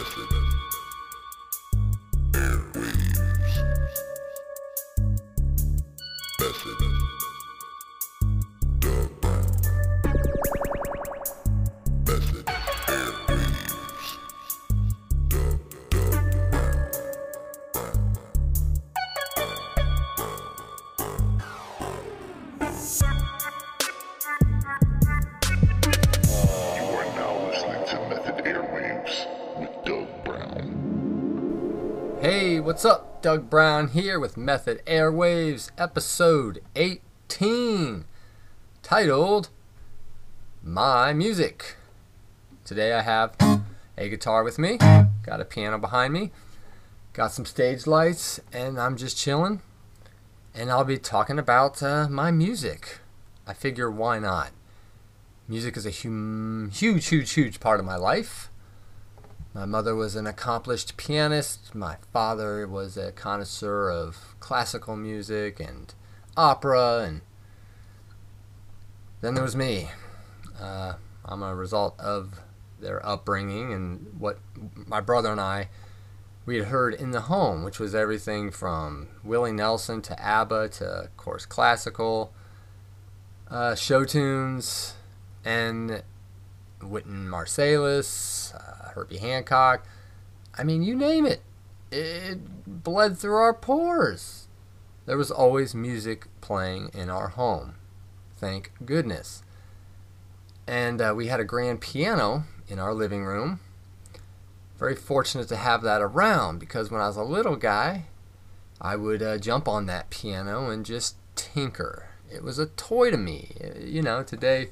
You Doug Brown here with Method Airwaves, episode 18, titled My Music. Today I have a guitar with me, got a piano behind me, got some stage lights, and I'm just chilling. And I'll be talking about uh, my music. I figure why not? Music is a hum- huge, huge, huge part of my life. My mother was an accomplished pianist. My father was a connoisseur of classical music and opera. And then there was me. Uh, I'm a result of their upbringing and what my brother and I we had heard in the home, which was everything from Willie Nelson to ABBA to, of course, classical, uh, show tunes, and Wynton Marsalis, uh, Herbie Hancock. I mean, you name it. It bled through our pores. There was always music playing in our home. Thank goodness. And uh, we had a grand piano in our living room. Very fortunate to have that around because when I was a little guy, I would uh, jump on that piano and just tinker. It was a toy to me. You know, today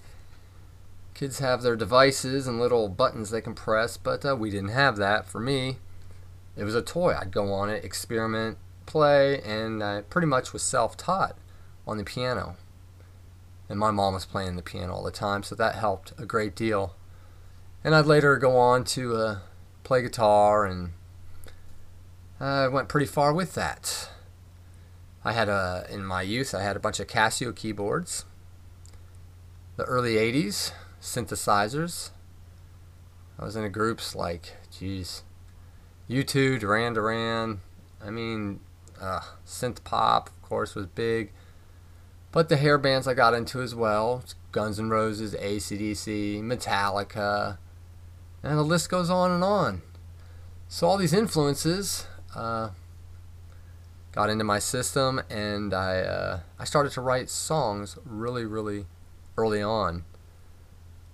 kids have their devices and little buttons they can press, but uh, we didn't have that. For me, it was a toy. I'd go on it, experiment, play, and I pretty much was self taught on the piano. And my mom was playing the piano all the time, so that helped a great deal. And I'd later go on to uh, play guitar, and I went pretty far with that. I had a in my youth. I had a bunch of Casio keyboards. The early '80s synthesizers. I was in groups like, geez, U2, Duran Duran. I mean, uh, synth pop, of course, was big. But the hair bands I got into as well Guns N' Roses, ACDC, Metallica, and the list goes on and on. So, all these influences uh, got into my system, and I, uh, I started to write songs really, really early on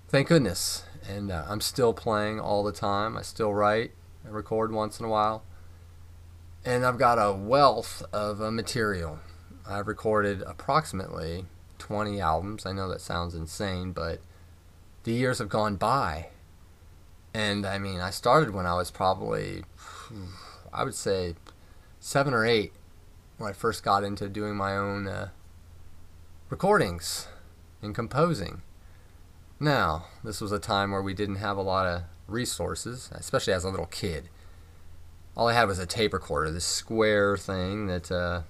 thank goodness. And uh, I'm still playing all the time. I still write, I record once in a while. And I've got a wealth of uh, material. I've recorded approximately 20 albums. I know that sounds insane, but the years have gone by. And I mean, I started when I was probably, I would say, seven or eight when I first got into doing my own uh, recordings and composing. Now, this was a time where we didn't have a lot of resources, especially as a little kid. All I had was a tape recorder, this square thing that uh,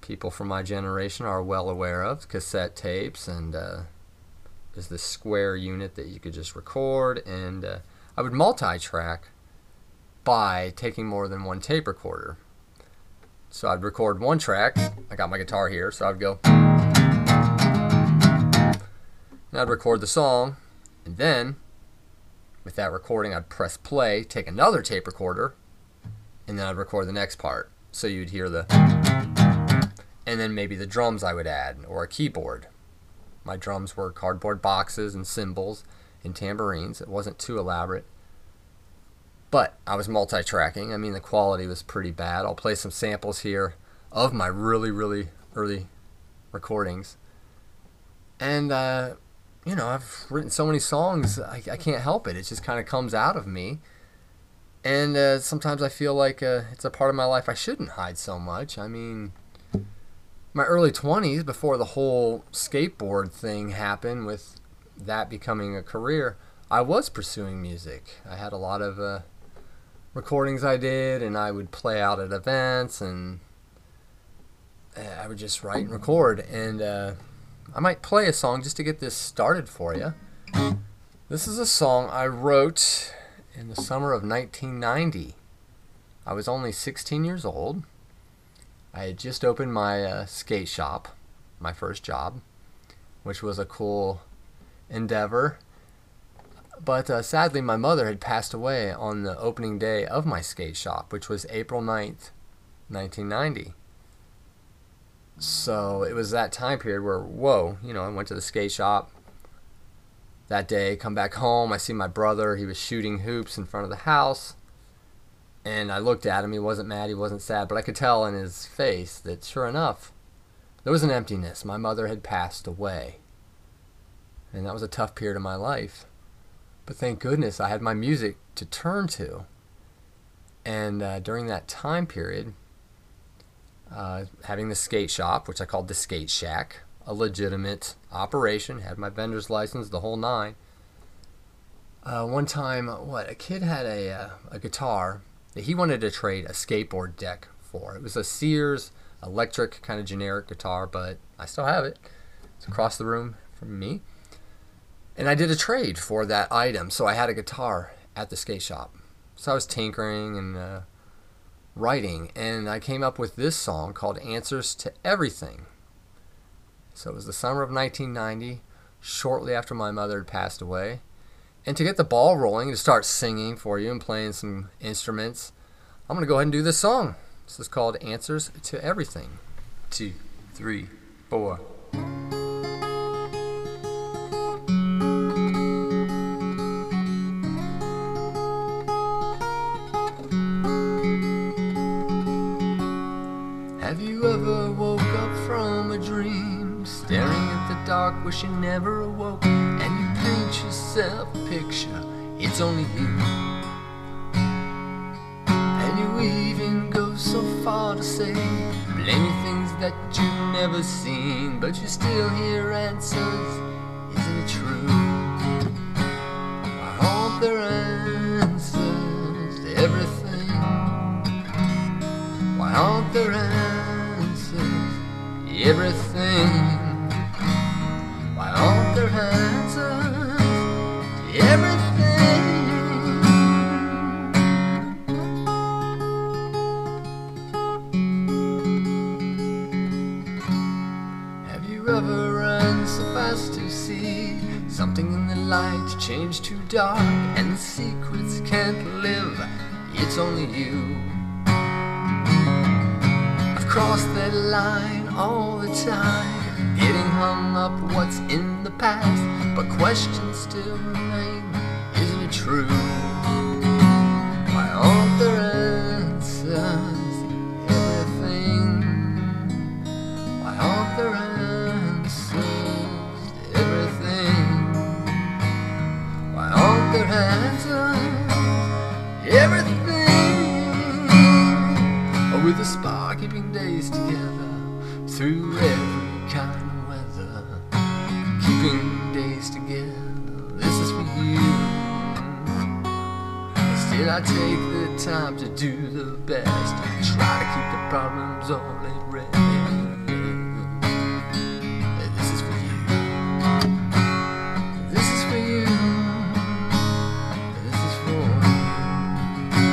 people from my generation are well aware of cassette tapes, and uh, is this square unit that you could just record. And uh, I would multi track by taking more than one tape recorder. So I'd record one track. I got my guitar here, so I'd go. And I'd record the song, and then with that recording, I'd press play, take another tape recorder, and then I'd record the next part. So you'd hear the, and then maybe the drums I would add, or a keyboard. My drums were cardboard boxes and cymbals and tambourines. It wasn't too elaborate. But I was multi tracking. I mean, the quality was pretty bad. I'll play some samples here of my really, really early recordings. And uh, you know, I've written so many songs, I, I can't help it. It just kind of comes out of me. And uh, sometimes I feel like uh, it's a part of my life I shouldn't hide so much. I mean, my early 20s, before the whole skateboard thing happened with that becoming a career, I was pursuing music. I had a lot of uh, recordings I did, and I would play out at events, and uh, I would just write and record. And uh, I might play a song just to get this started for you. This is a song I wrote in the summer of 1990. I was only 16 years old. I had just opened my uh, skate shop, my first job, which was a cool endeavor. But uh, sadly, my mother had passed away on the opening day of my skate shop, which was April 9th, 1990. So it was that time period where, whoa, you know, I went to the skate shop that day, come back home. I see my brother. He was shooting hoops in front of the house. And I looked at him. He wasn't mad. He wasn't sad. But I could tell in his face that, sure enough, there was an emptiness. My mother had passed away. And that was a tough period of my life. But thank goodness I had my music to turn to. And uh, during that time period, uh, having the skate shop, which I called the Skate Shack, a legitimate operation, had my vendor's license, the whole nine. Uh, one time, what a kid had a uh, a guitar that he wanted to trade a skateboard deck for. It was a Sears electric kind of generic guitar, but I still have it. It's across the room from me. And I did a trade for that item, so I had a guitar at the skate shop. So I was tinkering and uh, writing, and I came up with this song called Answers to Everything. So it was the summer of 1990, shortly after my mother had passed away. And to get the ball rolling, to start singing for you and playing some instruments, I'm going to go ahead and do this song. This is called Answers to Everything. Two, three, four. Dark, wishing never awoke, and you paint yourself a picture? It's only you. And you even go so far to say, blaming things that you've never seen, but you still hear answers. Isn't it true? Why aren't there answers to everything? Why aren't there answers everything? Answers to everything? Have you ever run so fast to see something in the light change to dark and secrets can't live? It's only you. I've crossed that line all the time, hung up what's in the past, but questions still remain. Isn't it true? Why aren't answers everything? Why aren't answers everything? Why aren't answers everything? With a spark keeping days together through every I take the time to do the best. I Try to keep the problems all at rest. This is for you. This is for you. This is for you.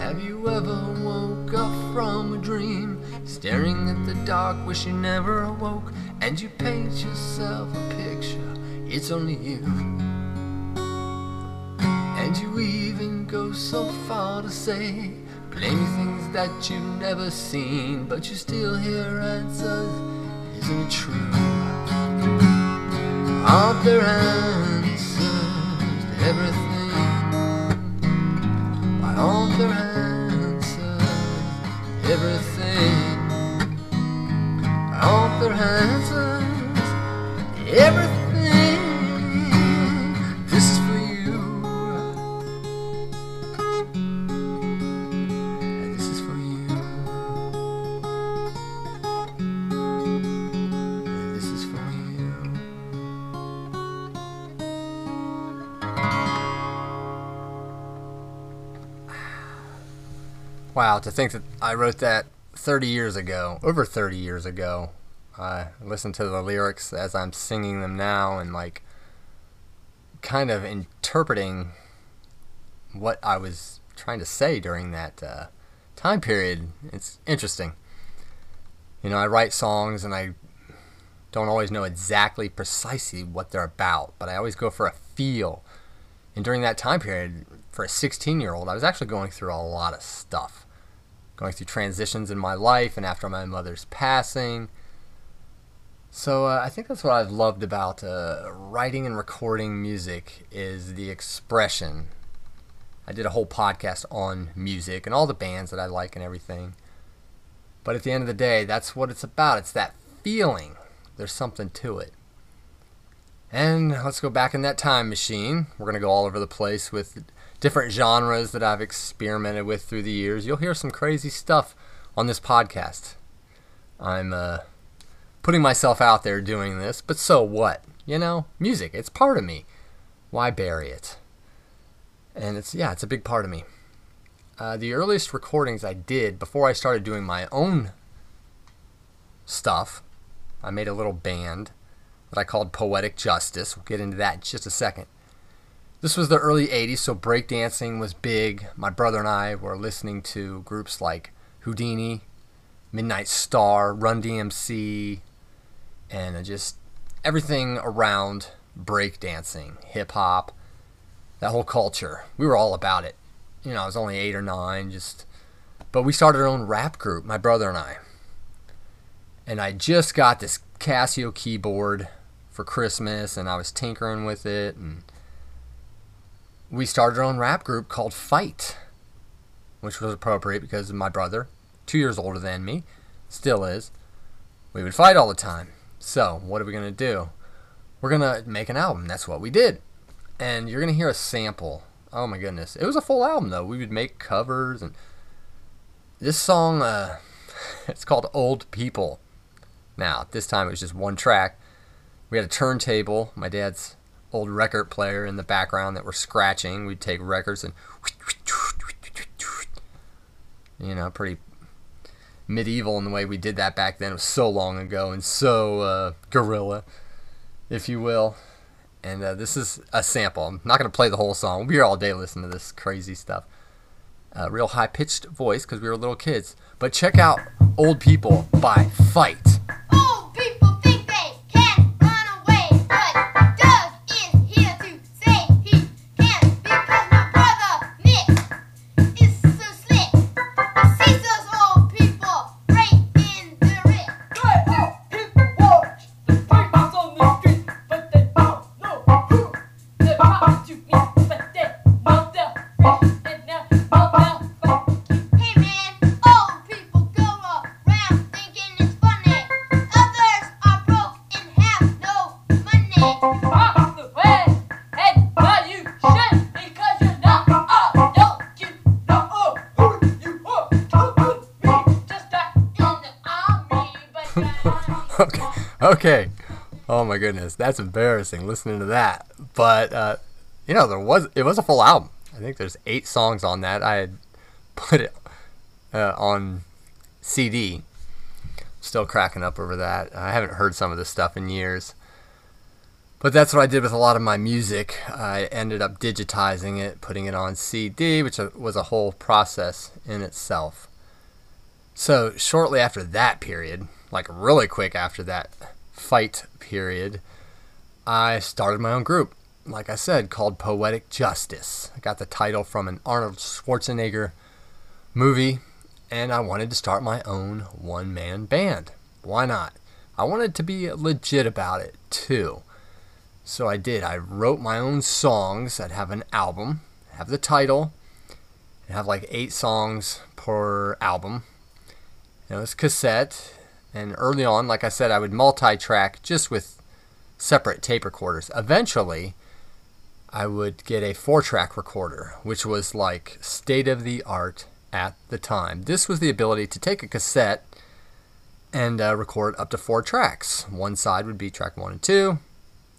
Have you ever woke up from a dream, staring at the dark, wish you never awoke, and you paint yourself a picture? It's only you. And you even go so far to say, blaming things that you've never seen, but you still hear answers. Isn't it true? Aren't there answers to everything? Why aren't there answers everything? Aren't there answers everything? Wow, to think that I wrote that 30 years ago, over 30 years ago. I listen to the lyrics as I'm singing them now and like kind of interpreting what I was trying to say during that uh, time period. It's interesting. You know, I write songs and I don't always know exactly precisely what they're about, but I always go for a feel. And during that time period, for a 16 year old, I was actually going through a lot of stuff. Going through transitions in my life and after my mother's passing. So uh, I think that's what I've loved about uh, writing and recording music is the expression. I did a whole podcast on music and all the bands that I like and everything. But at the end of the day, that's what it's about. It's that feeling. There's something to it. And let's go back in that time machine. We're going to go all over the place with different genres that I've experimented with through the years. You'll hear some crazy stuff on this podcast. I'm uh, putting myself out there doing this, but so what? You know, music, it's part of me. Why bury it? And it's, yeah, it's a big part of me. Uh, the earliest recordings I did before I started doing my own stuff, I made a little band that I called Poetic Justice. We'll get into that in just a second. This was the early 80s, so breakdancing was big. My brother and I were listening to groups like Whodini, Midnight Star, Run DMC, and just everything around breakdancing, hip hop, that whole culture. We were all about it. You know, I was only eight or nine, just. But we started our own rap group, my brother and I. And I just got this Casio keyboard for Christmas, and I was tinkering with it, and we started our own rap group called Fight, which was appropriate because my brother, two years older than me, still is. We would fight all the time. So, what are we going to do? We're going to make an album. That's what we did. And you're going to hear a sample. Oh my goodness. It was a full album though. We would make covers and this song uh it's called Old People. Now, this time it was just one track. We had a turntable, my dad's old record player in the background that we're scratching. We'd take records and you know, pretty medieval in the way we did that back then. It was so long ago and so uh, guerrilla, if you will. And uh, this is a sample. I'm not going to play the whole song. We'll be here all day listening to this crazy stuff. Uh, real high pitched voice because we were little kids. But check out Old People by Fight. okay. My goodness, that's embarrassing listening to that. But uh, you know, there was it was a full album. I think there's eight songs on that. I had put it uh, on CD. Still cracking up over that. I haven't heard some of this stuff in years. But that's what I did with a lot of my music. I ended up digitizing it, putting it on CD, which was a whole process in itself. So, shortly after that period, like really quick after that fight period, I started my own group. Like I said, called Poetic Justice. I got the title from an Arnold Schwarzenegger movie, and I wanted to start my own one man band. Why not? I wanted to be legit about it too. So I did. I wrote my own songs. I'd have an album, have the title, and have like eight songs per album. it was cassette, and early on, like I said, I would multi track just with separate tape recorders. Eventually, I would get a four track recorder, which was like state of the art at the time. This was the ability to take a cassette and uh, record up to four tracks. One side would be track one and two,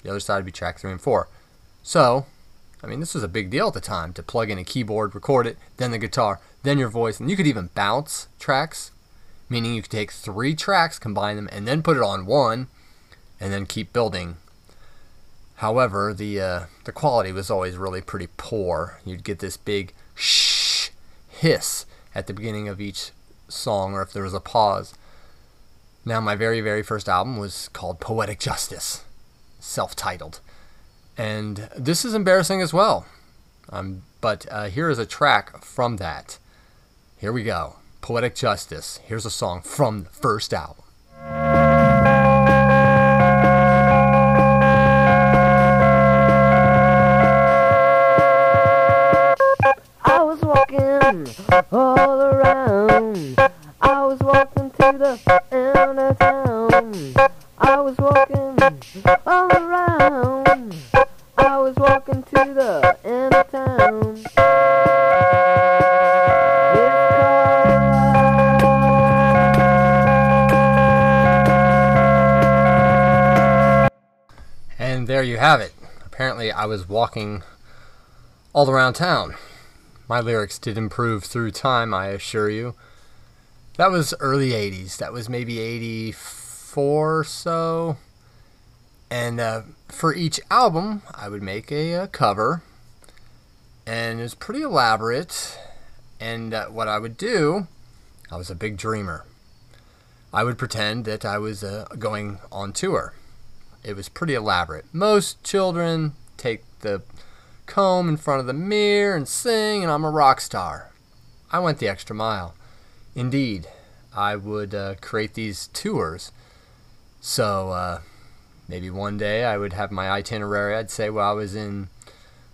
the other side would be track three and four. So, I mean, this was a big deal at the time to plug in a keyboard, record it, then the guitar, then your voice, and you could even bounce tracks meaning you could take three tracks, combine them, and then put it on one, and then keep building However, the uh, the quality was always really pretty poor. You'd get this big shh hiss at the beginning of each song, or if there was a pause. Now, my very very first album was called Poetic Justice, self-titled, and this is embarrassing as well. Um, but uh, here is a track from that. Here we go. Poetic Justice. Here's a song from the first album. I was walking all around. I was walking to the end of town. I was walking all around. I was walking to the end of town. There you have it. Apparently, I was walking all around town. My lyrics did improve through time, I assure you. That was early 80s. That was maybe 84 or so. And uh, for each album, I would make a, a cover. And it was pretty elaborate. And uh, what I would do, I was a big dreamer. I would pretend that I was uh, going on tour. It was pretty elaborate. Most children take the comb in front of the mirror and sing, and I'm a rock star. I went the extra mile. Indeed, I would uh, create these tours. So uh, maybe one day I would have my itinerary. I'd say, well, I was in,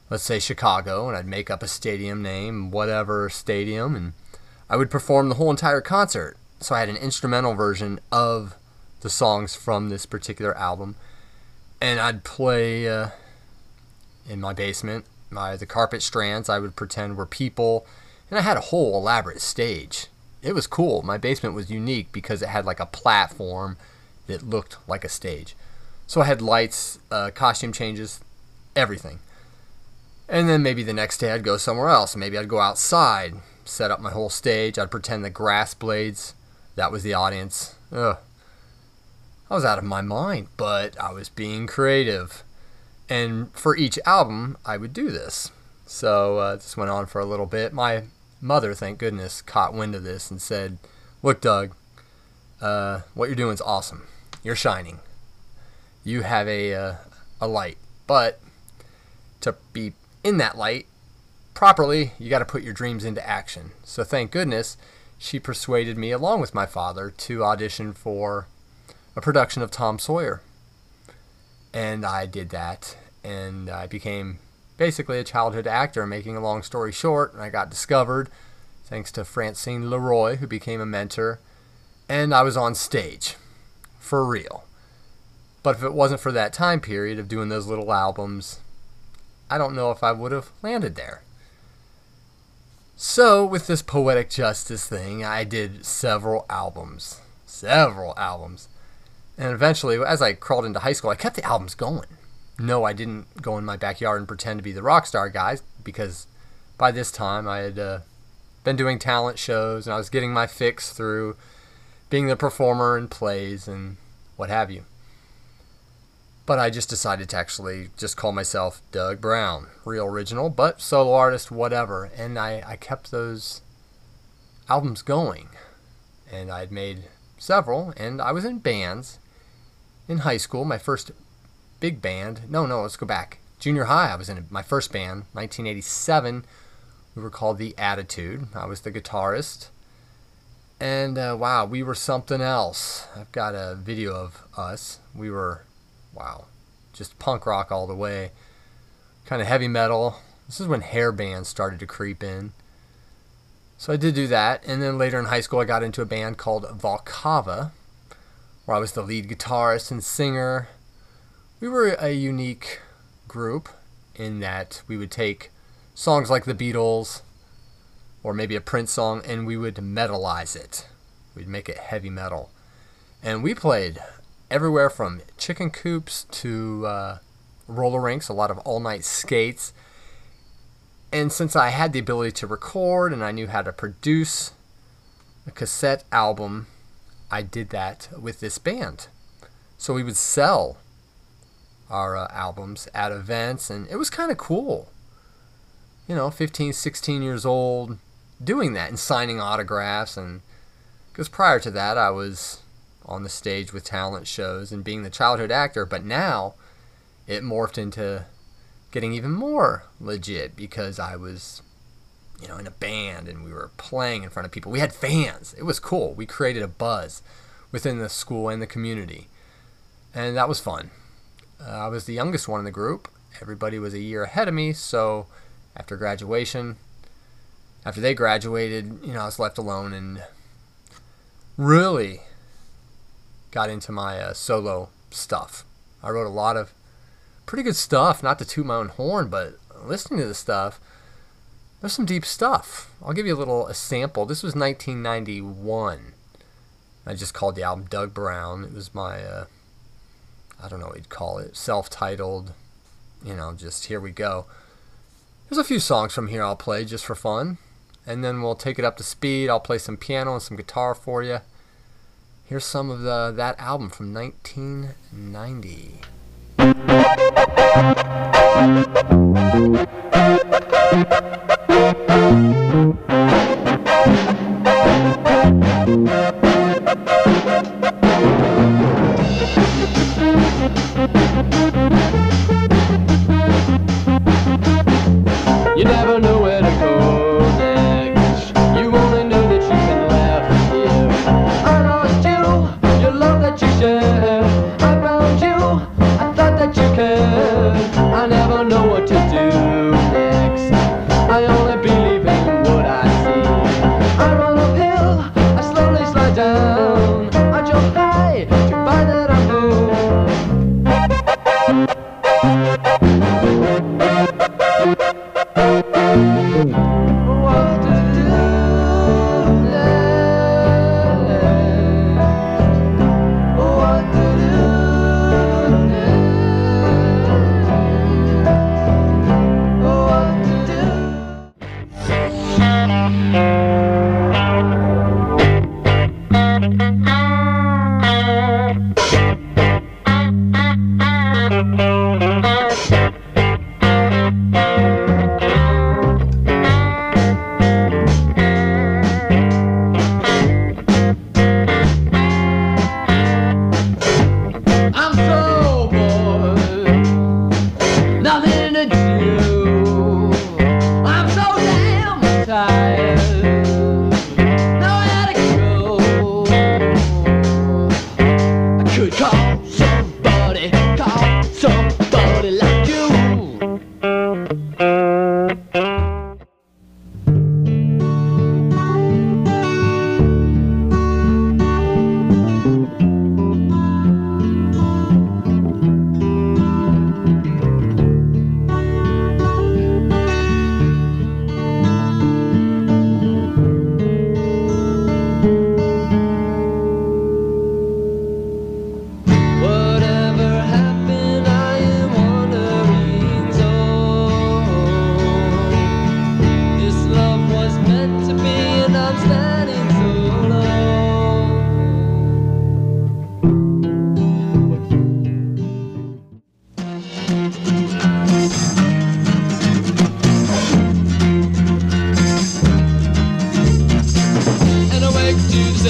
let's say, Chicago, and I'd make up a stadium name, whatever stadium, and I would perform the whole entire concert. So I had an instrumental version of the songs from this particular album and I'd play uh, in my basement. My the carpet strands I would pretend were people, and I had a whole elaborate stage. It was cool. My basement was unique because it had like a platform that looked like a stage. So I had lights, uh, costume changes, everything. And then maybe the next day I'd go somewhere else. Maybe I'd go outside, set up my whole stage. I'd pretend the grass blades, that was the audience. Ugh. I was out of my mind, but I was being creative. And for each album, I would do this. So uh, this went on for a little bit. My mother, thank goodness, caught wind of this and said, Look, Doug, uh, what you're doing is awesome. You're shining. You have a, uh, a light. But to be in that light properly, you got to put your dreams into action. So thank goodness she persuaded me, along with my father, to audition for a production of Tom Sawyer. And I did that, and I became basically a childhood actor. Making a long story short, and I got discovered thanks to Francine Leroy, who became a mentor, and I was on stage for real. But if it wasn't for that time period of doing those little albums, I don't know if I would have landed there. So, with this poetic justice thing, I did several albums. Several albums. And eventually, as I crawled into high school, I kept the albums going. No, I didn't go in my backyard and pretend to be the rock star guy because by this time I had uh, been doing talent shows and I was getting my fix through being the performer in plays and what have you. But I just decided to actually just call myself Doug Brown, real original, but solo artist, whatever. And I, I kept those albums going. And I'd made several, and I was in bands in high school. My first big band. No, no, let's go back. Junior high, I was in my first band, 1987. We were called The Attitude. I was the guitarist. And uh, wow, we were something else. I've got a video of us. We were, wow, just punk rock all the way. Kind of heavy metal. This is when hair bands started to creep in. So I did do that. And then later in high school, I got into a band called Volcava, where I was the lead guitarist and singer. We were a unique group in that we would take songs like the Beatles or maybe a Prince song and we would metalize it. We'd make it heavy metal. And we played everywhere from chicken coops to uh, roller rinks, a lot of all night skates. And since I had the ability to record and I knew how to produce a cassette album, I did that with this band. So we would sell our uh, albums at events, and it was kind of cool. You know, 15, 16 years old, doing that and signing autographs. And because prior to that, I was on the stage with talent shows and being the childhood actor, but now it morphed into getting even more legit because I was, you know, in a band and we were playing in front of people. We had fans. It was cool. We created a buzz within the school and the community, and that was fun. Uh, I was the youngest one in the group. Everybody was a year ahead of me, so after graduation, after they graduated, you know, I was left alone and really got into my uh, solo stuff. I wrote a lot of pretty good stuff, not to toot my own horn, but listening to the stuff, there's some deep stuff. I'll give you a little a sample. This was 1991. I just called the album Doug Brown. It was my, uh, I don't know what you'd call it, self-titled, you know, just here we go. There's a few songs from here I'll play just for fun, and then we'll take it up to speed. I'll play some piano and some guitar for you. Here's some of the that album from 1990. You never to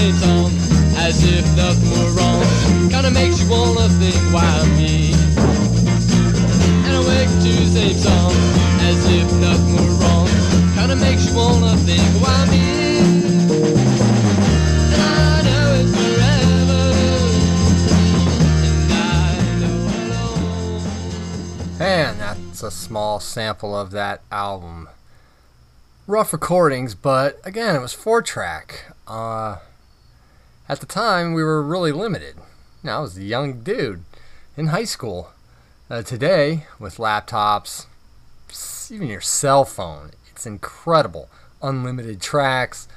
as if nothing were wrong. Kinda makes you wanna think, why me? And awake to the same song as if nothing were wrong. Kinda makes you wanna think, why me? I I. And that's a small sample of that album. Rough recordings, but again, it was four track. Uh, at the time, we were really limited. Now, I was a young dude in high school. Uh, today, with laptops, even your cell phone, it's incredible. Unlimited tracks,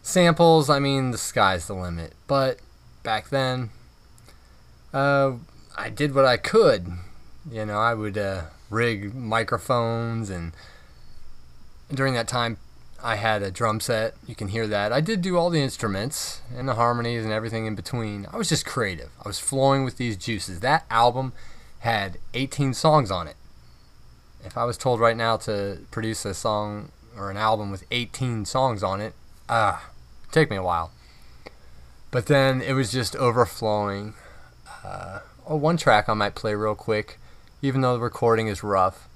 samples. I mean, the sky's the limit. But back then, uh, I did what I could. You know, I would uh, rig microphones, and during that time, I had a drum set. You can hear that. I did do all the instruments and the harmonies and everything in between. I was just creative. I was flowing with these juices. That album had 18 songs on it. If I was told right now to produce a song or an album with 18 songs on it, ah, take me a while. But then it was just overflowing. Uh, oh, one track I might play real quick, even though the recording is rough,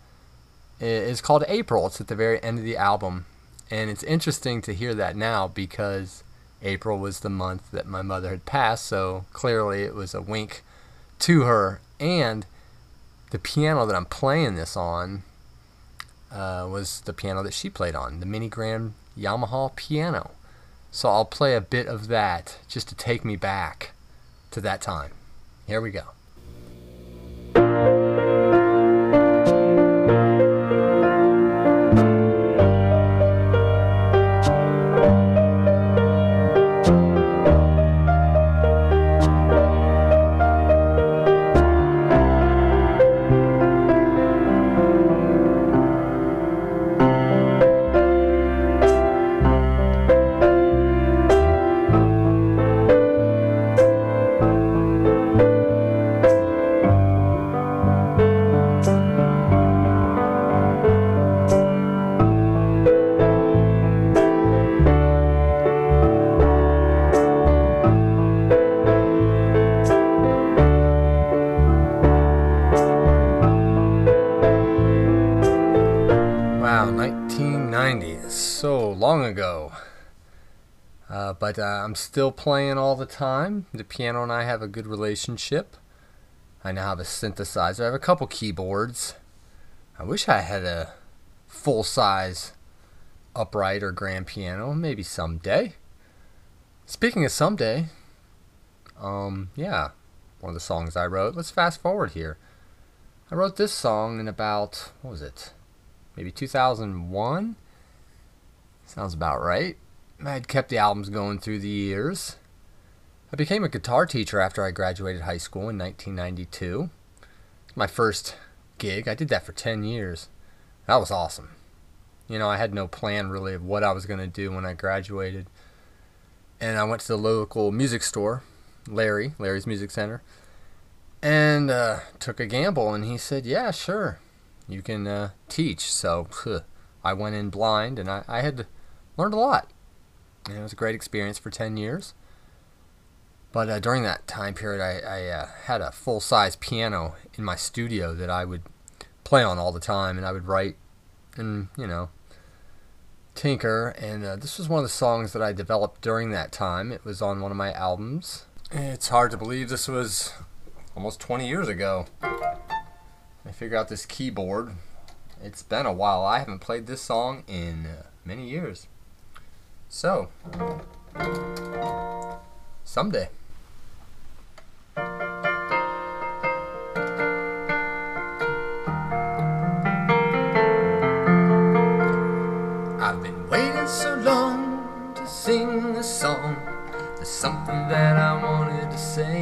It's called April. It's at the very end of the album. And it's interesting to hear that now because April was the month that my mother had passed, so clearly it was a wink to her. And the piano that I'm playing this on uh, was the piano that she played on, the Mini Grand Yamaha piano. So I'll play a bit of that just to take me back to that time. Here we go. Still playing all the time. The piano and I have a good relationship. I now have a synthesizer. I have a couple keyboards. I wish I had a full size upright or grand piano. Maybe someday. Speaking of someday, um, yeah, one of the songs I wrote. Let's fast forward here. I wrote this song in about, what was it? maybe 2001. Sounds about right. I had kept the albums going through the years. I became a guitar teacher after I graduated high school in 1992. My first gig. I did that for 10 years. That was awesome. You know, I had no plan really of what I was going to do when I graduated. And I went to the local music store, Larry, Larry's Music Center, and uh, took a gamble. And he said, Yeah, sure you can uh, teach. So I went in blind and I, I had learned a lot. And it was a great experience for 10 years. But uh, during that time period, I, I uh, had a full size piano in my studio that I would play on all the time and I would write and, you know, tinker. And uh, this was one of the songs that I developed during that time. It was on one of my albums. It's hard to believe this was almost 20 years ago. I figure out this keyboard. It's been a while. I haven't played this song in uh, many years. So, someday. I've been waiting so long to sing this song. There's something that I wanted to say.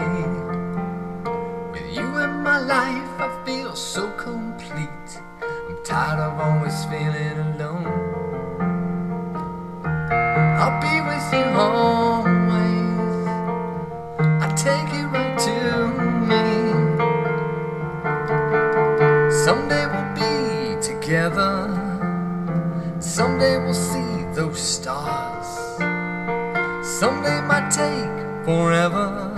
With you in my life, I feel so complete. I'm tired of always feeling alone. I'll be with you always. I take you right to me. Someday we'll be together. Someday we'll see those stars. Someday might take forever.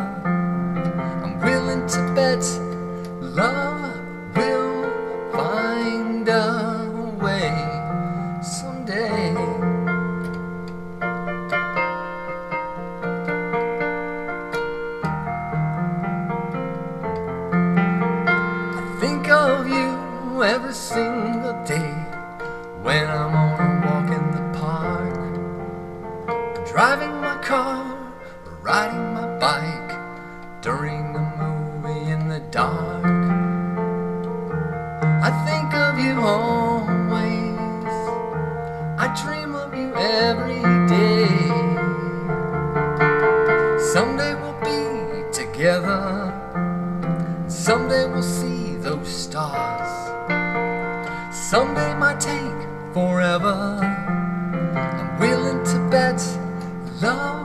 Love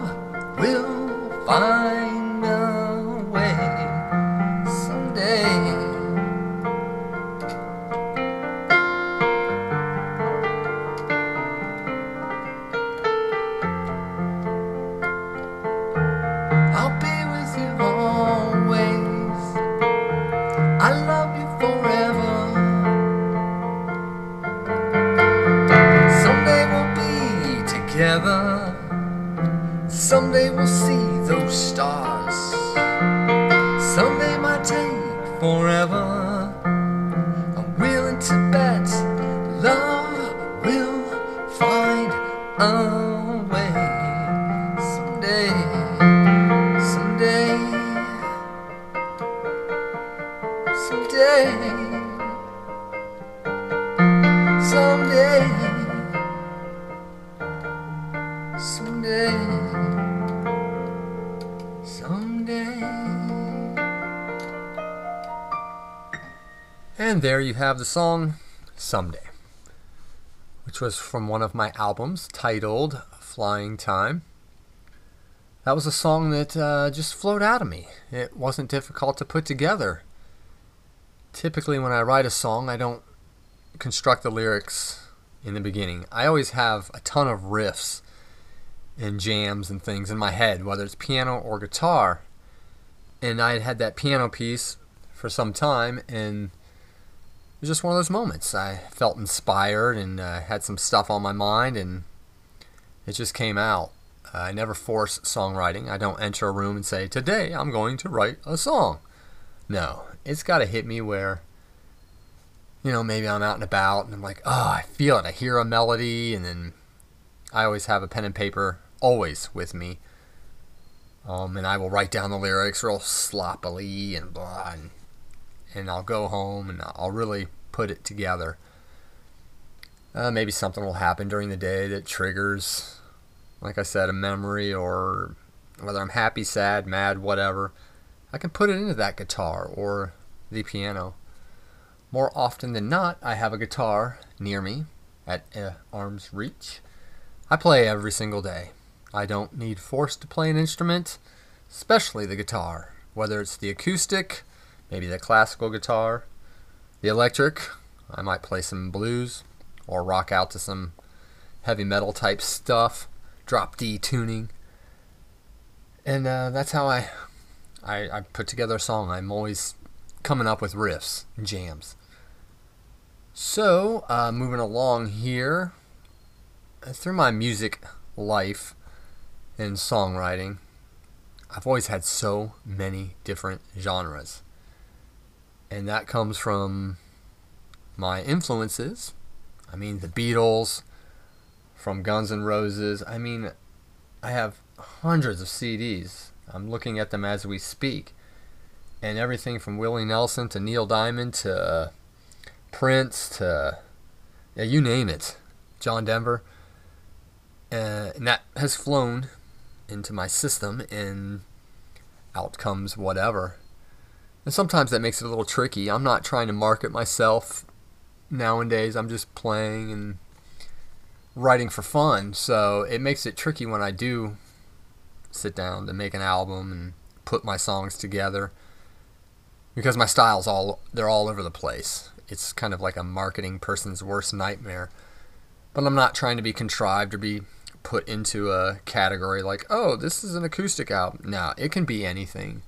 have the song Someday, which was from one of my albums titled Flying Time. That was a song that uh, just flowed out of me. It wasn't difficult to put together. Typically, when I write a song, I don't construct the lyrics in the beginning. I always have a ton of riffs and jams and things in my head, whether it's piano or guitar. And I had had that piano piece for some time, and was just one of those moments. I felt inspired and uh, had some stuff on my mind, and it just came out. Uh, I never force songwriting. I don't enter a room and say, Today I'm going to write a song. No, it's got to hit me where, you know, maybe I'm out and about and I'm like, Oh, I feel it. I hear a melody, and then I always have a pen and paper always with me. Um, and I will write down the lyrics real sloppily and blah, and, and I'll go home and I'll really put it together. Uh, maybe something will happen during the day that triggers, like I said, a memory or whether I'm happy, sad, mad, whatever. I can put it into that guitar or the piano. More often than not, I have a guitar near me at uh, arm's reach. I play every single day. I don't need force to play an instrument, especially the guitar, whether it's the acoustic, maybe the classical guitar, the electric. I might play some blues or rock out to some heavy metal type stuff, drop D tuning. And uh, that's how I, I I put together a song. I'm always coming up with riffs and jams. So, uh, moving along here, through my music life and songwriting, I've always had so many different genres. And that comes from my influences. I mean, the Beatles, from Guns N' Roses. I mean, I have hundreds of CDs. I'm looking at them as we speak. And everything from Willie Nelson to Neil Diamond to uh, Prince to, yeah, you name it, John Denver. Uh, and that has flown into my system and out comes whatever. And sometimes that makes it a little tricky. I'm not trying to market myself nowadays. I'm just playing and writing for fun. So it makes it tricky when I do sit down to make an album and put my songs together because my styles all they're all over the place. It's kind of like a marketing person's worst nightmare. But I'm not trying to be contrived or be put into a category like, oh, this is an acoustic album. No, it can be anything.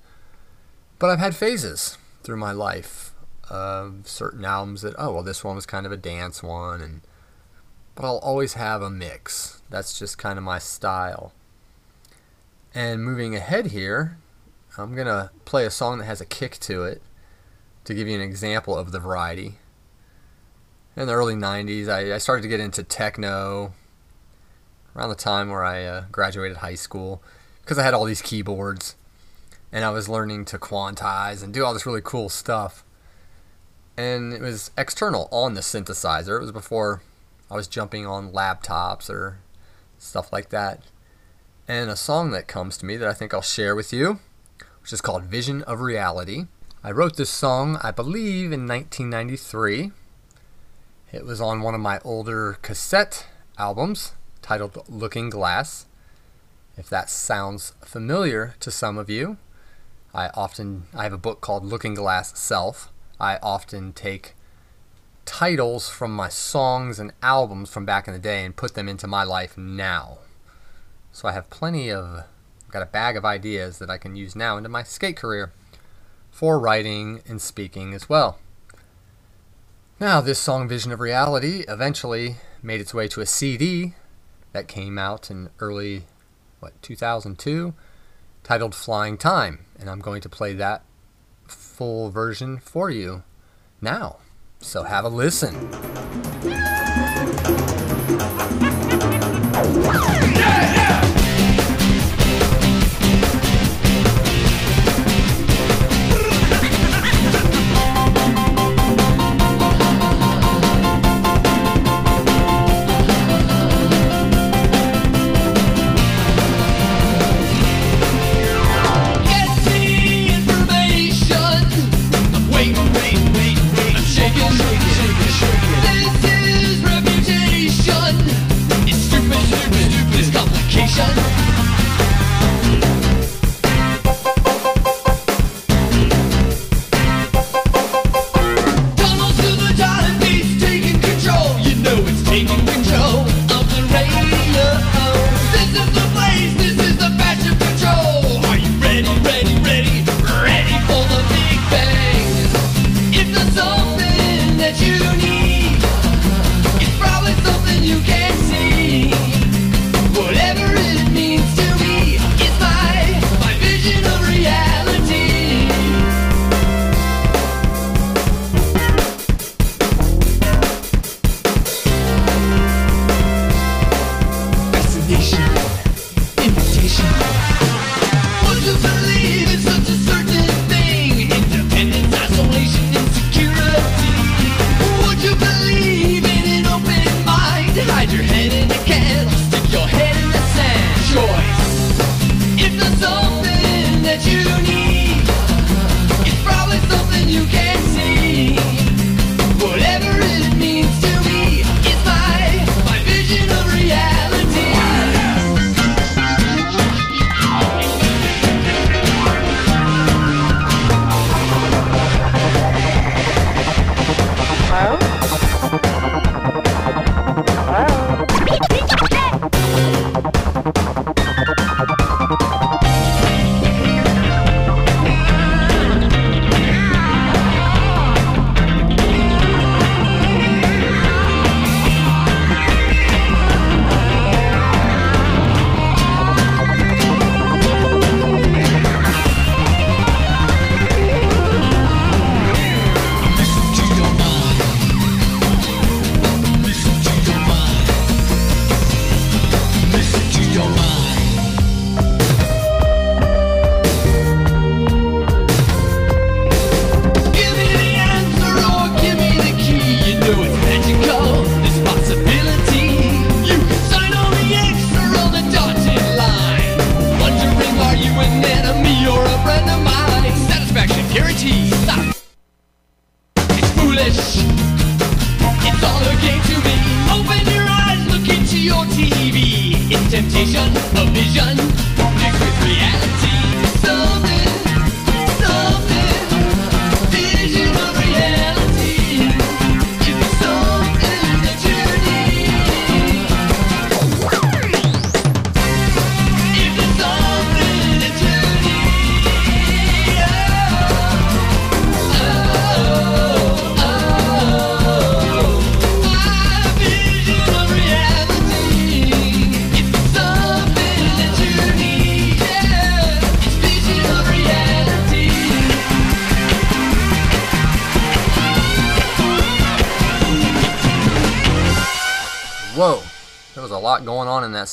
But I've had phases through my life of certain albums that, oh, well, this one was kind of a dance one, and but I'll always have a mix. That's just kind of my style. And moving ahead here, I'm gonna play a song that has a kick to it to give you an example of the variety. In the early 90s, I, I started to get into techno, around the time where I uh, graduated high school because I had all these keyboards and I was learning to quantize and do all this really cool stuff. And it was external on the synthesizer. It was before I was jumping on laptops or stuff like that. And a song that comes to me that I think I'll share with you, which is called Vision of Reality. I wrote this song, I believe, in 1993. It was on one of my older cassette albums titled Looking Glass. If that sounds familiar to some of you, I often I have a book called Looking Glass Self. I often take titles from my songs and albums from back in the day and put them into my life now. So I have plenty of I've got a bag of ideas that I can use now into my skate career for writing and speaking as well. Now, this song Vision of Reality eventually made its way to a CD that came out in early what 2002 titled Flying Time, and I'm going to play that full version for you now. So have a listen. Yeah!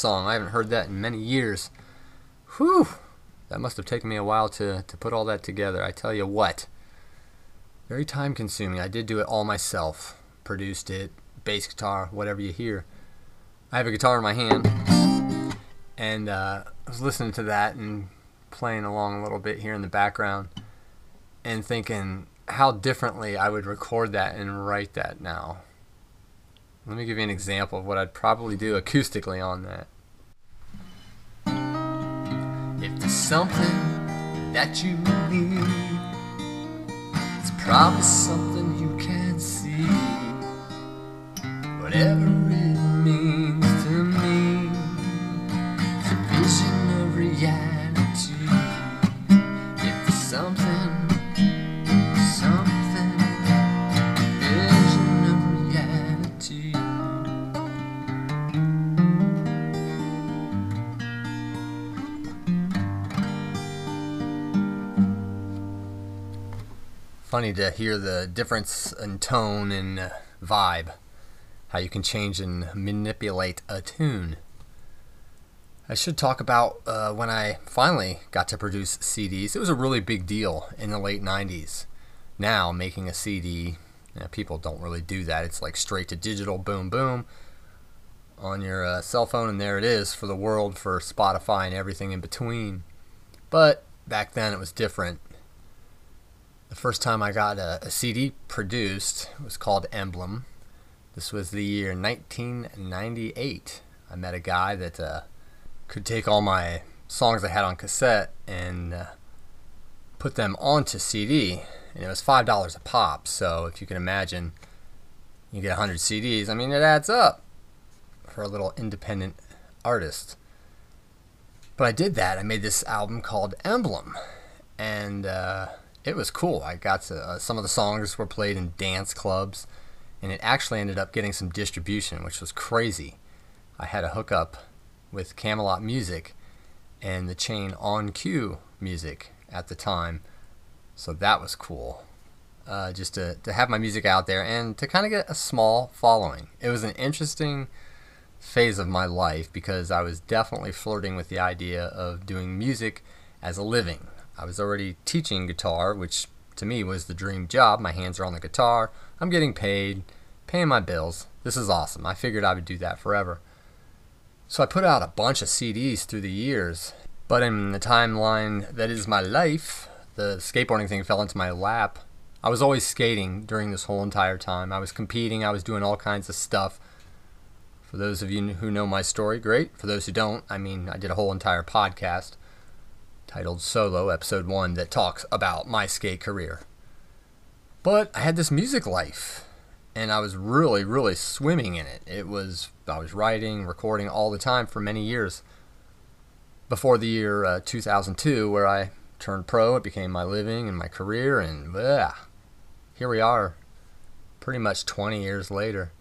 song. I haven't heard that in many years. Whew! That must have taken me a while to, to put all that together. I tell you what. Very time consuming. I did do it all myself. Produced it, bass guitar, whatever you hear. I have a guitar in my hand. And uh, I was listening to that and playing along a little bit here in the background and thinking how differently I would record that and write that now. Let me give you an example of what I'd probably do acoustically on that. If there's something that you need, it's probably something you can't see. Whatever funny to hear the difference in tone and uh, vibe, how you can change and manipulate a tune. I should talk about uh, when I finally got to produce CDs. It was a really big deal in the late 90s. Now, making a CD, you know, people don't really do that. It's like straight to digital, boom, boom, on your uh, cell phone, and there it is for the world, for Spotify and everything in between. But back then it was different. The first time I got a, a CD produced was called Emblem. This was the year 1998. I met a guy that uh, could take all my songs I had on cassette and uh, put them onto CD, and it was five dollars a pop. So if you can imagine, you get 100 CDs. I mean, it adds up for a little independent artist. But I did that. I made this album called Emblem, and uh, it was cool. I got to, uh, some of the songs were played in dance clubs, and it actually ended up getting some distribution, which was crazy. I had a hookup with Camelot Music and the chain On Cue Music at the time, so that was cool. Uh, just to, to have my music out there and to kind of get a small following. It was an interesting phase of my life because I was definitely flirting with the idea of doing music as a living. I was already teaching guitar, which to me was the dream job. My hands are on the guitar, I'm getting paid, paying my bills. This is awesome. I figured I would do that forever. So I put out a bunch of CDs through the years, but in the timeline that is my life, the skateboarding thing fell into my lap. I was always skating during this whole entire time. I was competing, I was doing all kinds of stuff for those of you who know my story, great. For those who don't, I mean, I did a whole entire podcast titled Solo, Episode 1, that talks about my skate career. But I had this music life, and I was really, really swimming in it. It was, I was writing, recording all the time for many years. Before the year uh, 2002, where I turned pro, it became my living and my career, and here we are, pretty much 20 years later.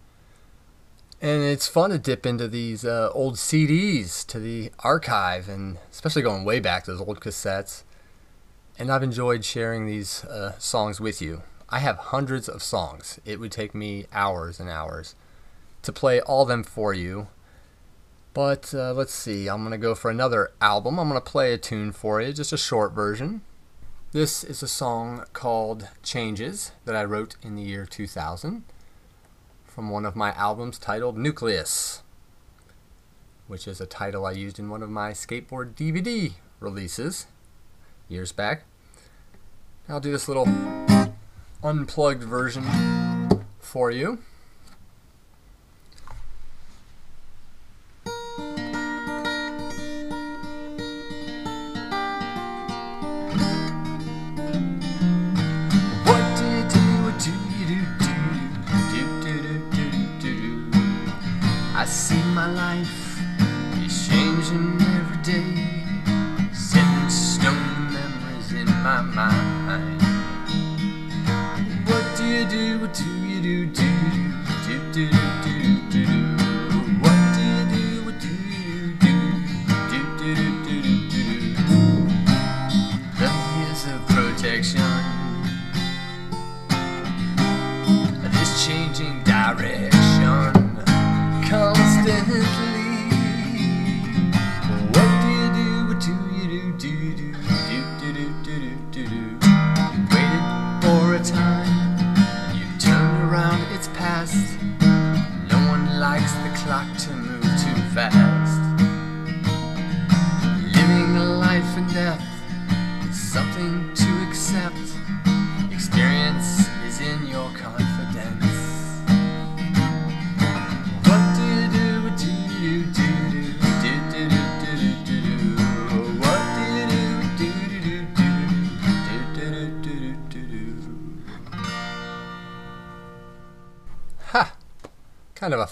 And it's fun to dip into these uh, old CDs to the archive, and especially going way back, to those old cassettes. And I've enjoyed sharing these uh, songs with you. I have hundreds of songs. It would take me hours and hours to play all them for you. But uh, let's see, I'm going to go for another album. I'm going to play a tune for you, just a short version. This is a song called Changes that I wrote in the year 2000 from one of my albums titled Nucleus, which is a title I used in one of my skateboard DVD releases years back. I'll do this little unplugged version for you. Kind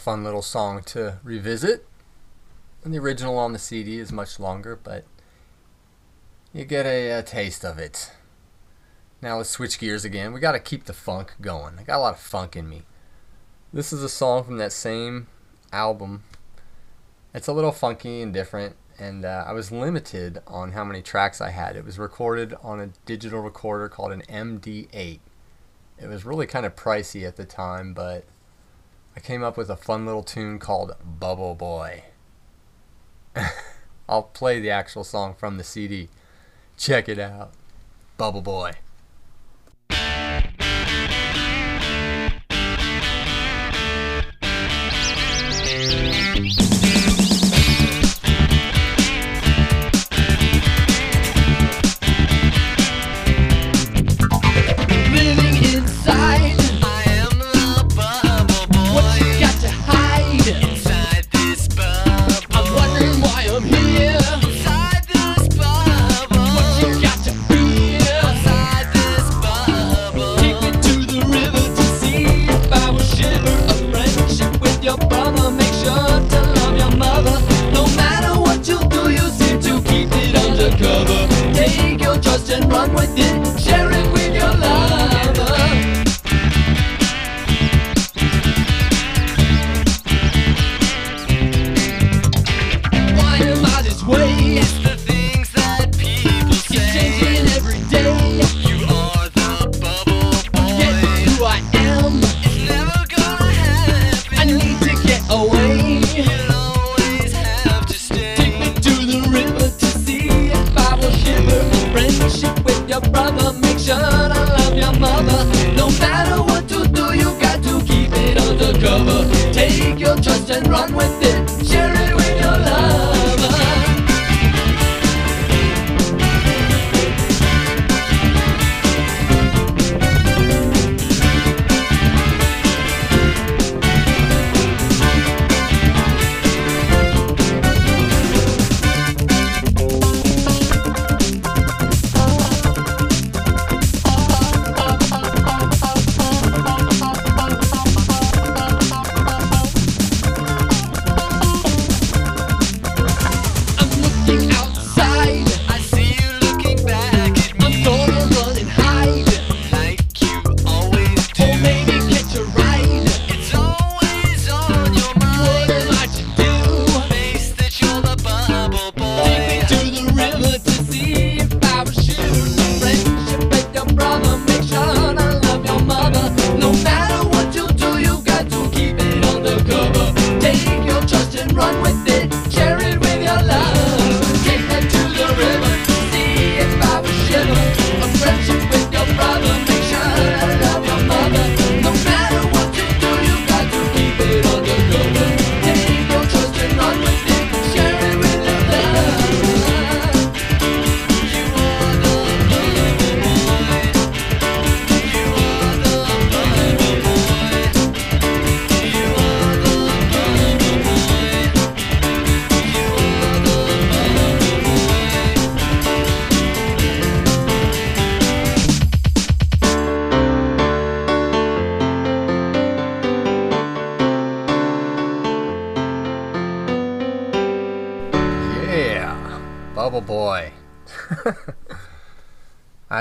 fun little song to revisit. And the original on the CD is much longer, but you get a, a taste of it. Now let's switch gears again. We got to keep the funk going. I got a lot of funk in me. This is a song from that same album. It's a little funky and different, and uh, I was limited on how many tracks I had. It was recorded on a digital recorder called an MD8. It was really kind of pricey at the time, but I came up with a fun little tune called Bubble Boy. I'll play the actual song from the CD. Check it out. Bubble Boy.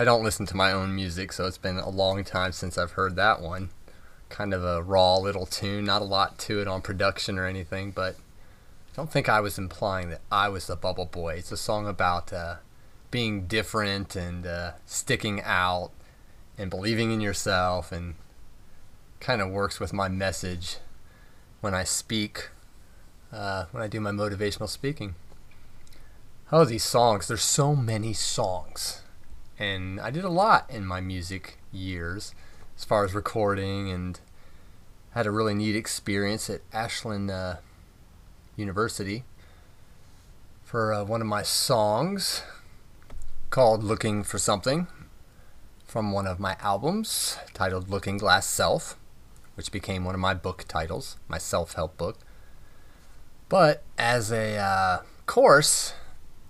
Don't listen to my own music, so it's been a long time since I've heard that one. Kind of a raw little tune, not a lot to it on production or anything, but I don't think I was implying that I was the Bubble Boy. It's a song about uh, being different and uh, sticking out and believing in yourself, and kind of works with my message when I speak, uh, when I do my motivational speaking. Oh, these songs. There's so many songs. And I did a lot in my music years as far as recording and had a really neat experience at Ashland uh, University for uh, one of my songs called Looking for Something from one of my albums titled Looking Glass Self, which became one of my book titles, my self help book. But as a uh, course,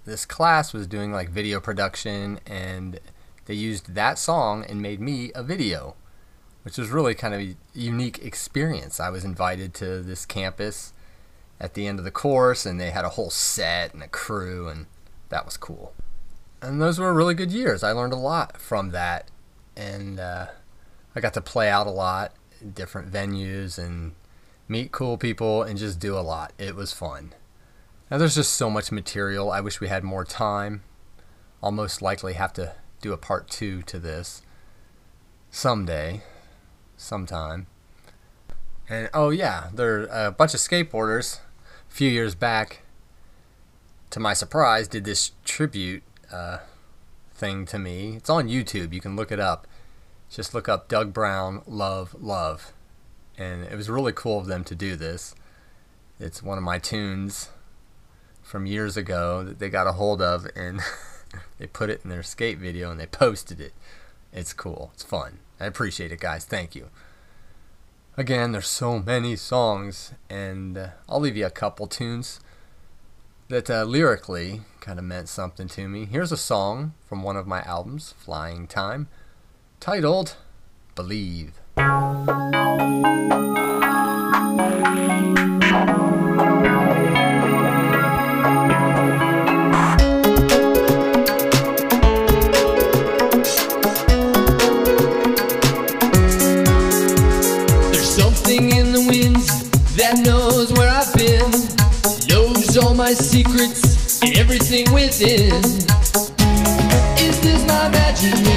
this class was doing like video production and they used that song and made me a video which was really kind of a unique experience. I was invited to this campus at the end of the course and they had a whole set and a crew and that was cool. And those were really good years. I learned a lot from that and uh, i got to play out a lot different venues and meet cool people and just do a lot. It was fun now there's just so much material. I wish we had more time. I'll most likely have to do a part two to this someday. sometime. And oh yeah, there are a bunch of skateboarders a few years back. To my surprise, did this tribute uh, thing to me. It's on YouTube. You can look it up. Just look up Doug Brown Love Love, and it was really cool of them to do this. It's one of my tunes from years ago that they got a hold of, and they put it in their skate video and they posted it. It's cool. It's fun. I appreciate it, guys. Thank you. Again, there's so many songs, and uh, I'll leave you a couple tunes that uh, lyrically kind of meant something to me. Here's a song from one of my albums, Flying Time, titled Believe. My secrets and everything within. Is this my imagination?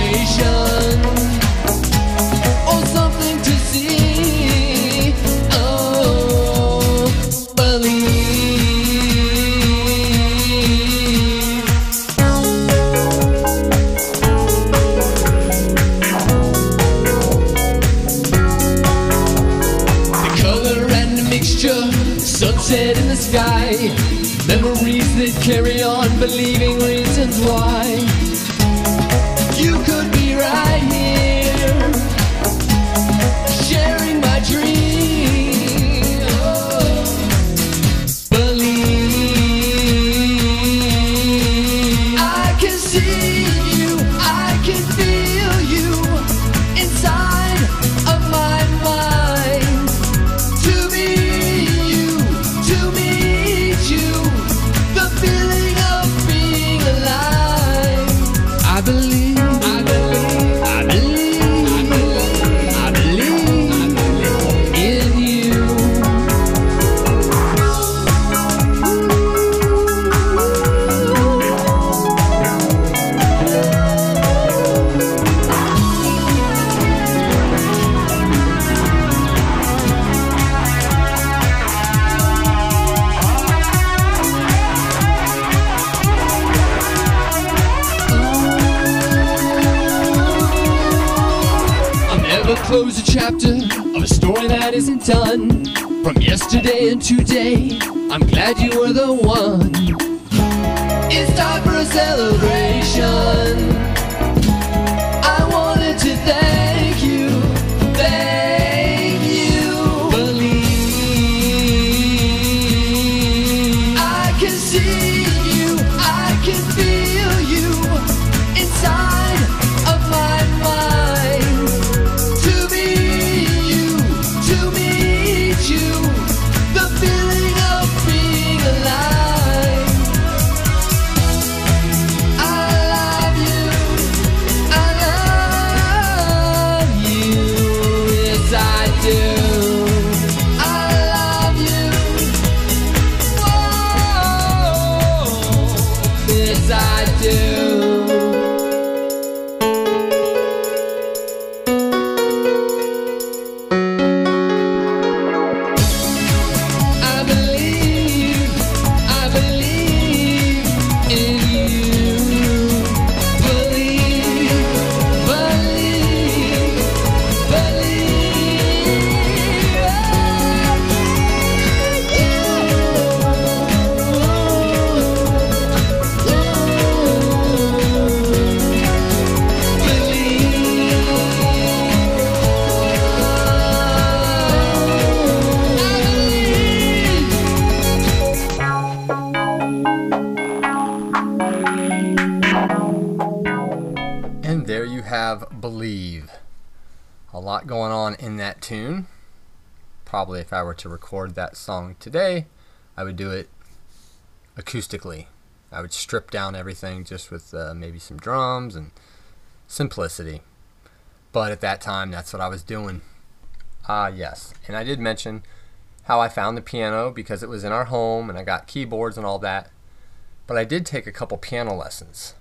If I were to record that song today, I would do it acoustically. I would strip down everything just with uh, maybe some drums and simplicity. But at that time, that's what I was doing. Ah, yes. And I did mention how I found the piano because it was in our home and I got keyboards and all that. But I did take a couple piano lessons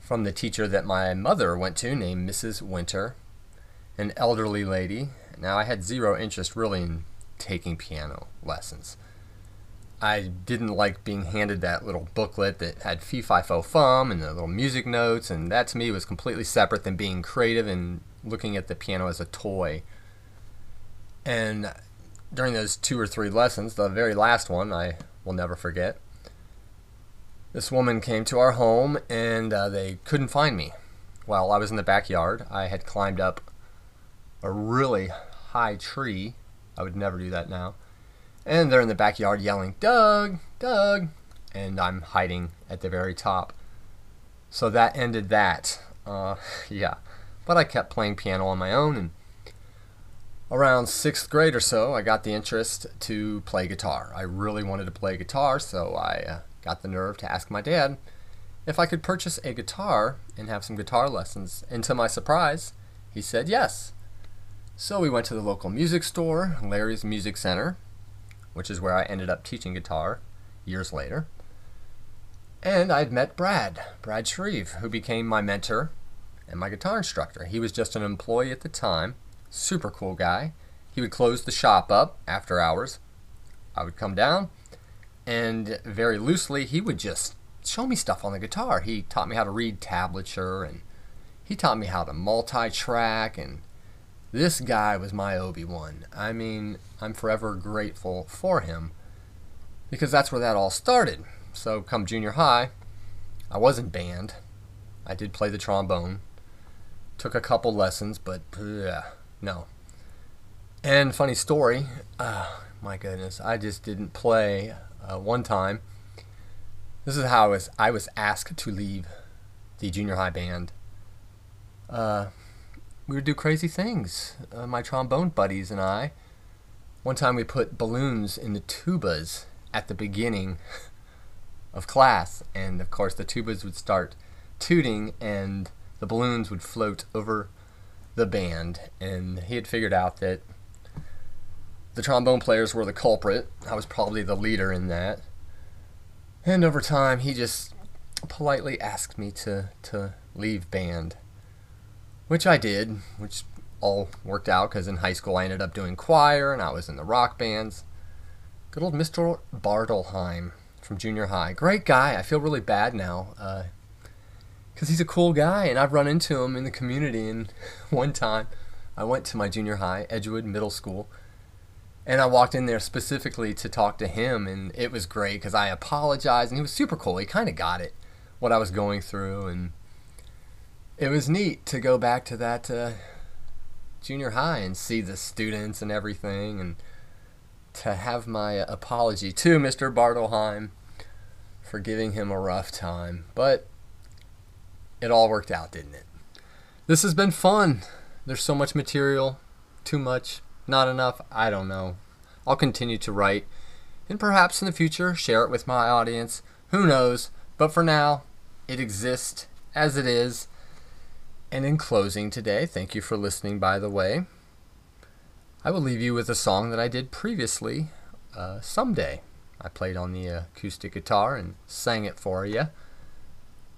from the teacher that my mother went to named Mrs. Winter. an elderly lady. Now, I had zero interest really in taking piano lessons. I didn't like being handed that little booklet that had fee fi fo fum and the little music notes, and that to me was completely separate than being creative and looking at the piano as a toy. And during those two or three lessons, the very last one I will never forget, this woman came to our home and uh, they couldn't find me. While I was in the backyard, I had climbed up a really high tree. I would never do that now. And they're in the backyard yelling, Doug, Doug. And I'm hiding at the very top. So that ended that. Uh, yeah. But I kept playing piano on my own. And around sixth grade or so, I got the interest to play guitar. I really wanted to play guitar, so I uh, got the nerve to ask my dad if I could purchase a guitar and have some guitar lessons. And to my surprise, he said yes. So we went to the local music store, Larry's Music Center, which is where I ended up teaching guitar years later. And I'd met Brad, Brad Shreve, who became my mentor and my guitar instructor. He was just an employee at the time, super cool guy. He would close the shop up after hours. I would come down, and very loosely, he would just show me stuff on the guitar. He taught me how to read tablature, and he taught me how to multi track, and this guy was my Obi Wan. I mean, I'm forever grateful for him because that's where that all started. So, come junior high, I wasn't band. I did play the trombone, took a couple lessons, but no. And funny story, uh, my goodness, I just didn't play uh, one time. This is how I was. I was asked to leave the junior high band. Uh, we would do crazy things. Uh, my trombone buddies and I. One time we put balloons in the tubas at the beginning of class, and of course the tubas would start tooting, and the balloons would float over the band. And he had figured out that the trombone players were the culprit. I was probably the leader in that. And over time, he just politely asked me to, to leave band, which I did, which all worked out because in high school I ended up doing choir and I was in the rock bands. Good old Mr. Bartelheim from junior high. Great guy. I feel really bad now uh, because he's a cool guy and I've run into him in the community. And one time I went to my junior high, Edgewood Middle School, and I walked in there specifically to talk to him, and it was great because I apologized, and he was super cool. He kind of got it, what I was going through, and it was neat to go back to that uh, junior high and see the students and everything, and to have my apology to Mr. Bartelheim for giving him a rough time. But it all worked out, didn't it? This has been fun. There's so much material, too much not enough, I don't know. I'll continue to write and perhaps in the future share it with my audience. Who knows? But for now, it exists as it is. And in closing today, thank you for listening, by the way. I will leave you with a song that I did previously, uh, Someday. I played on the acoustic guitar and sang it for you.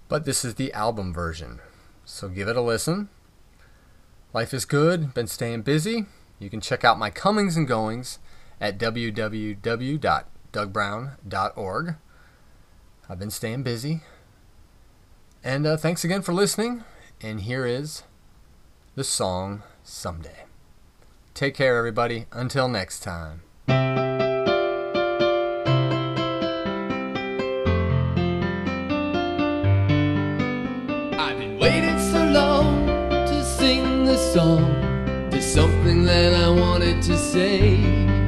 But this is the album version. So give it a listen. Life is good, been staying busy. You can check out my comings and goings at www.dougbrown.org. I've been staying busy. And uh, thanks again for listening. And here is the song Someday. Take care, everybody. Until next time. I've been waiting so long to sing this song. There's something that I wanted to say.